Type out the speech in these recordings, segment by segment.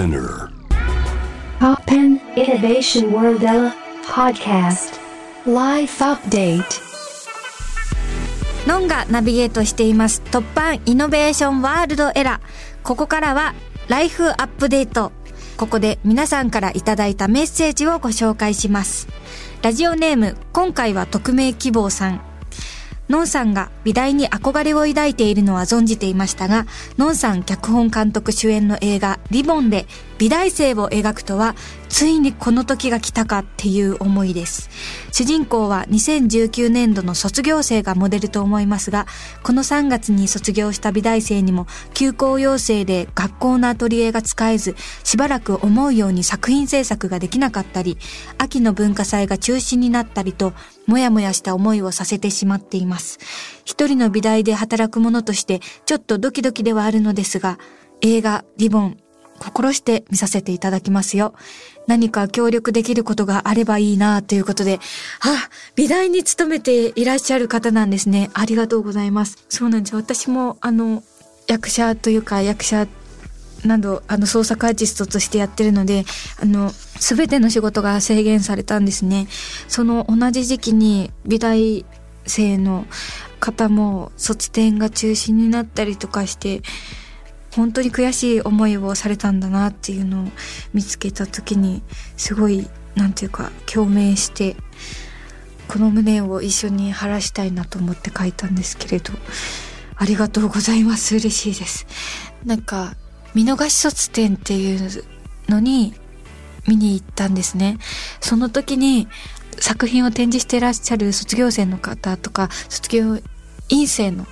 Spinner. Poppen Innovation World Podcast Life Update ノンがナビゲートしています突破イノベーションワールドエラー。ここからはライフアップデート。ここで皆さんからいただいたメッセージをご紹介します。ラジオネーム、今回は匿名希望さん。ノンさんが美大に憧れを抱いているのは存じていましたが、ノンさん脚本監督主演の映画リボンで美大生を描くとは、ついにこの時が来たかっていう思いです。主人公は2019年度の卒業生がモデルと思いますが、この3月に卒業した美大生にも休校要請で学校のアトリエが使えず、しばらく思うように作品制作ができなかったり、秋の文化祭が中止になったりと、もやもやした思いをさせてしまっています。一人の美大で働く者として、ちょっとドキドキではあるのですが、映画、リボン、心して見させていただきますよ。何か協力できることがあればいいなということで、あ、美大に勤めていらっしゃる方なんですね。ありがとうございます。そうなんですよ。私も、あの、役者というか役者など、あの、創作アーティストとしてやってるので、あの、すべての仕事が制限されたんですね。その同じ時期に美大生の方も卒展が中止になったりとかして、本当に悔しい思いをされたんだなっていうのを見つけた時にすごいなんていうか共鳴してこの胸を一緒に晴らしたいなと思って書いたんですけれどありがとうございます。嬉しいです。なんか見逃し卒展っていうのに見に行ったんですね。その時に作品を展示していらっしゃる卒業生の方とか卒業院生の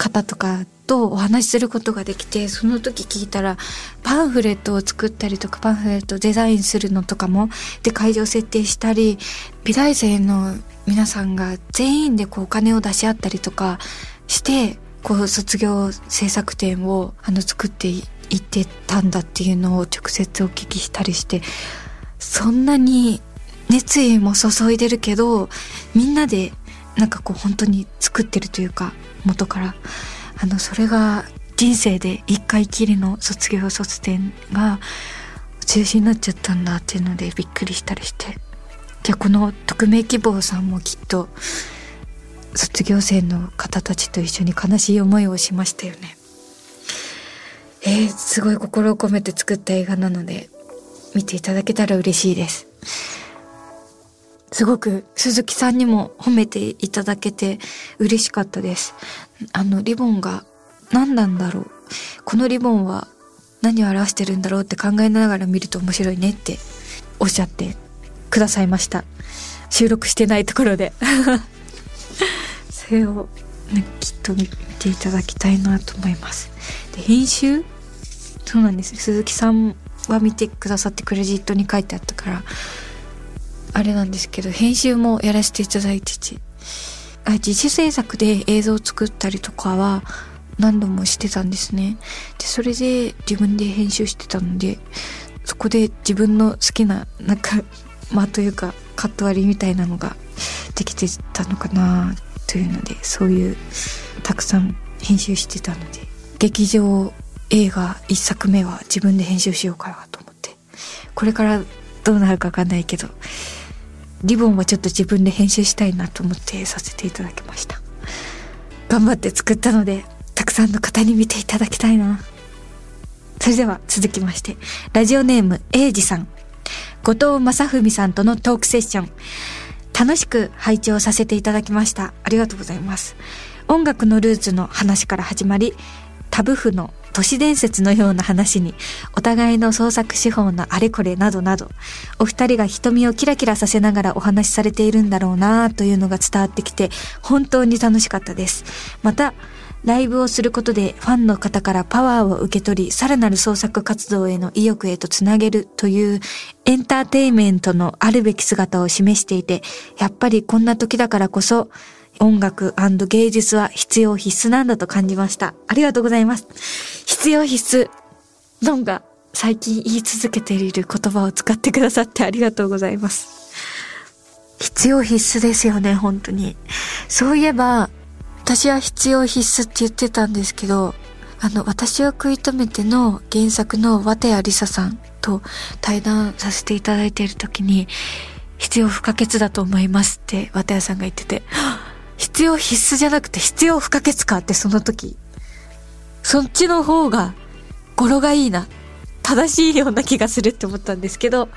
方とかとお話しすることができてその時聞いたらパンフレットを作ったりとかパンフレットデザインするのとかもで会場設定したり美大生の皆さんが全員でこうお金を出し合ったりとかしてこう卒業制作展をあの作っていってたんだっていうのを直接お聞きしたりしてそんなに熱意も注いでるけどみんなでなんかこう本当に作ってるというか元からあのそれが人生で一回きりの卒業卒展が中止になっちゃったんだっていうのでびっくりしたりして。じゃこの匿名希望さんもきっと卒業生の方たちと一緒に悲しい思いをしましたよね。えー、すごい心を込めて作った映画なので見ていただけたら嬉しいです。すごく鈴木さんにも褒めていただけて嬉しかったです。あのリボンが何なんだろう。このリボンは何を表してるんだろうって考えながら見ると面白いねっておっしゃってくださいました。収録してないところで。それを、ね、きっと見ていただきたいなと思います。で、編集？そうなんです。鈴木さんは見てくださってクレジットに書いてあったから、あれなんですけど、編集もやらせていただいてて、あ自主制作で映像を作ったりとかは何度もしてたんですね。で、それで自分で編集してたので、そこで自分の好きな、なんか、間というか、カット割りみたいなのができてたのかなというので、そういう、たくさん編集してたので、劇場映画一作目は自分で編集しようかなと思って、これからどうなるかわかんないけど、リボンはちょっと自分で編集したいなと思ってさせていただきました。頑張って作ったので、たくさんの方に見ていただきたいな。それでは続きまして、ラジオネーム、エイジさん。後藤正文さんとのトークセッション。楽しく拝聴させていただきました。ありがとうございます。音楽のルーツの話から始まり、タブ譜の都市伝説のような話に、お互いの創作手法のあれこれなどなど、お二人が瞳をキラキラさせながらお話しされているんだろうなというのが伝わってきて、本当に楽しかったです。また、ライブをすることでファンの方からパワーを受け取り、さらなる創作活動への意欲へとつなげるというエンターテイメントのあるべき姿を示していて、やっぱりこんな時だからこそ、音楽芸術は必要必須なんだと感じました。ありがとうございます。必要必須。ノンが最近言い続けている言葉を使ってくださってありがとうございます。必要必須ですよね、本当に。そういえば、私は必要必須って言ってたんですけど、あの、私は食い止めての原作の綿谷りささんと対談させていただいている時に、必要不可欠だと思いますって綿谷さんが言ってて、必要必須じゃなくて必要不可欠かってその時、そっちの方が語呂がいいな。正しいような気がするって思ったんですけど、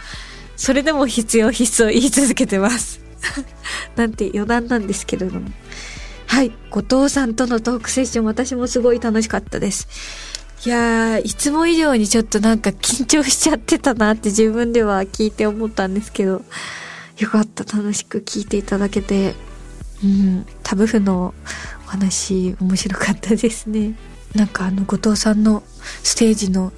それでも必要必須を言い続けてます。なんて余談なんですけれども。はい。後藤さんとのトークセッション、私もすごい楽しかったです。いやー、いつも以上にちょっとなんか緊張しちゃってたなって自分では聞いて思ったんですけど、よかった。楽しく聞いていただけて。うん。タブフのお話、面白かったですね。なんかあの、後藤さんのステージの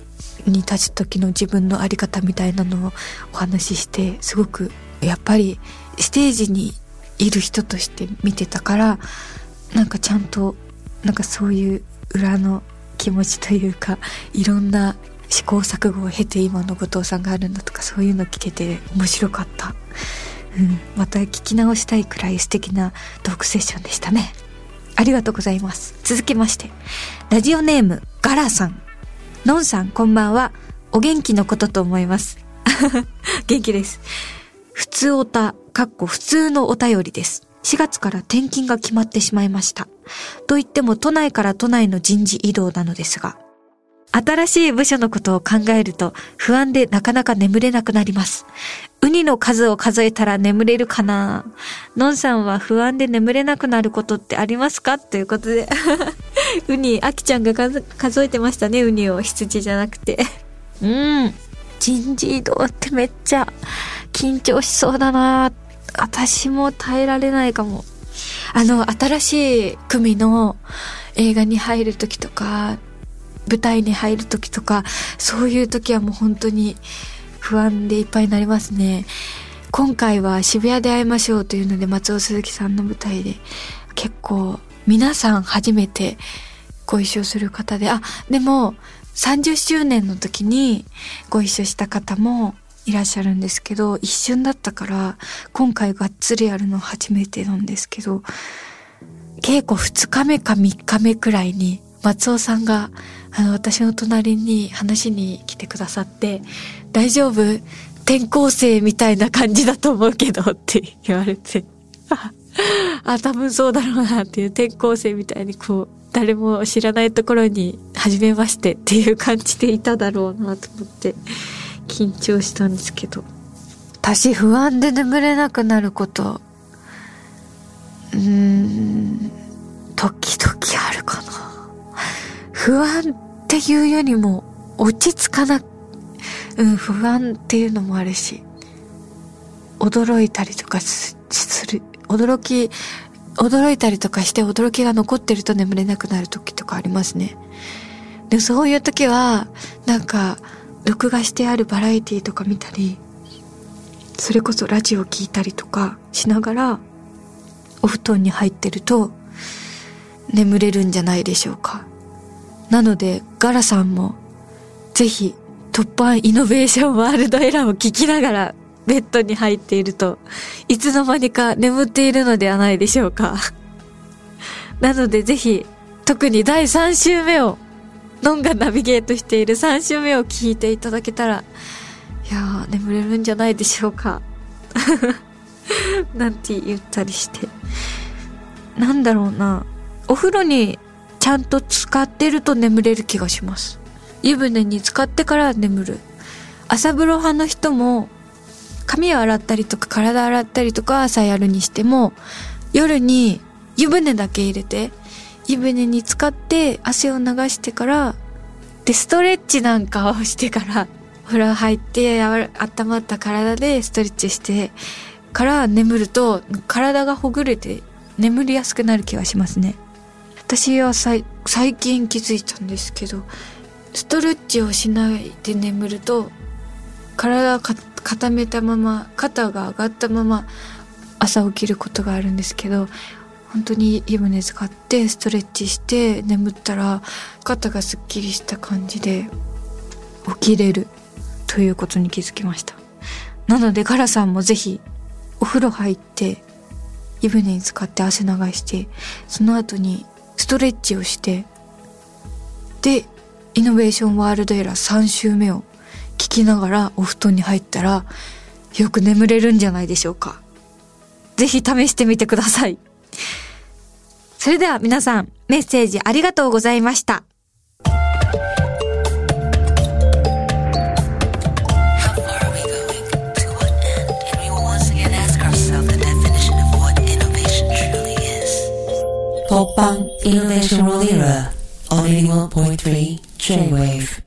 に立つ時の自分の在り方みたいなのをお話しして、すごくやっぱりステージにいる人として見てたからなんかちゃんとなんかそういう裏の気持ちというかいろんな試行錯誤を経て今の後藤さんがあるんだとかそういうの聞けて面白かった、うん、また聞き直したいくらい素敵なトークセッションでしたね。ありがとうございます。続きましてラジオネームガラさん。のんさんこんばんは。お元気のことと思います。元気です。普通おた、かっこ普通のお便りです。4月から転勤が決まってしまいました。と言っても都内から都内の人事異動なのですが、新しい部署のことを考えると不安でなかなか眠れなくなります。ウニの数を数えたら眠れるかな？のんさんは不安で眠れなくなることってありますか？ということで ウニ、あきちゃんが数えてましたね、ウニを羊じゃなくてうん。人事異動ってめっちゃ緊張しそうだな私も耐えられないかも。あの、新しい組の映画に入る時とか、舞台に入る時とか、そういう時はもう本当に不安でいっぱいになりますね。今回は渋谷で会いましょうというので松尾鈴木さんの舞台で結構皆さん初めてご一緒する方で、あ、でも30周年の時にご一緒した方もいらっしゃるんですけど、一瞬だったから、今回がっつりやるの初めてなんですけど、稽古2日目か3日目くらいに、松尾さんが、あの、私の隣に話に来てくださって、大丈夫？転校生みたいな感じだと思うけどって言われて、あ、多分そうだろうなっていう転校生みたいにこう、誰も知らないところに、初めましてっていう感じでいただろうなと思って、緊張したんですけど。私不安で眠れなくなること。うん。時々あるかな。不安っていうよりも落ち着かなうん不安っていうのもあるし驚いたりとかする。驚き驚いたりとかして驚きが残ってると眠れなくなる時とかありますね。でそういう時はなんか録画してあるバラエティとか見たりそれこそラジオ聞いたりとかしながらお布団に入ってると眠れるんじゃないでしょうか。なのでガラさんもぜひ突破イノベーションワールドエラーを聞きながらベッドに入っているといつの間にか眠っているのではないでしょうか。なのでぜひ特に第3週目をノンがナビゲートしている3週目を聞いていただけたら、いやー、眠れるんじゃないでしょうか。なんて言ったりして。なんだろうな。お風呂にちゃんと使ってると眠れる気がします。湯船に使ってから眠る。朝風呂派の人も、髪を洗ったりとか体洗ったりとか朝やるにしても、夜に湯船だけ入れて、湯船に浸かって汗を流してからでストレッチなんかをしてから お風呂入って温まった体でストレッチしてから眠ると体がほぐれて眠りやすくなる気がしますね。私は最近気づいたんですけどストレッチをしないで眠ると体を固めたまま肩が上がったまま朝起きることがあるんですけど本当に湯船使ってストレッチして眠ったら肩がすっきりした感じで起きれるということに気づきました。なのでガラさんもぜひお風呂入って湯船に浸かって汗流してその後にストレッチをしてでイノベーションワールドエラー3週目を聞きながらお布団に入ったらよく眠れるんじゃないでしょうか。ぜひ試してみてください。それでは皆さんメッセージありがとうございました How far are we going? To what end? And we will once again ask ourselves the definition of what innovation truly is. Popang Innovation World Era on 81.3 J-Wave.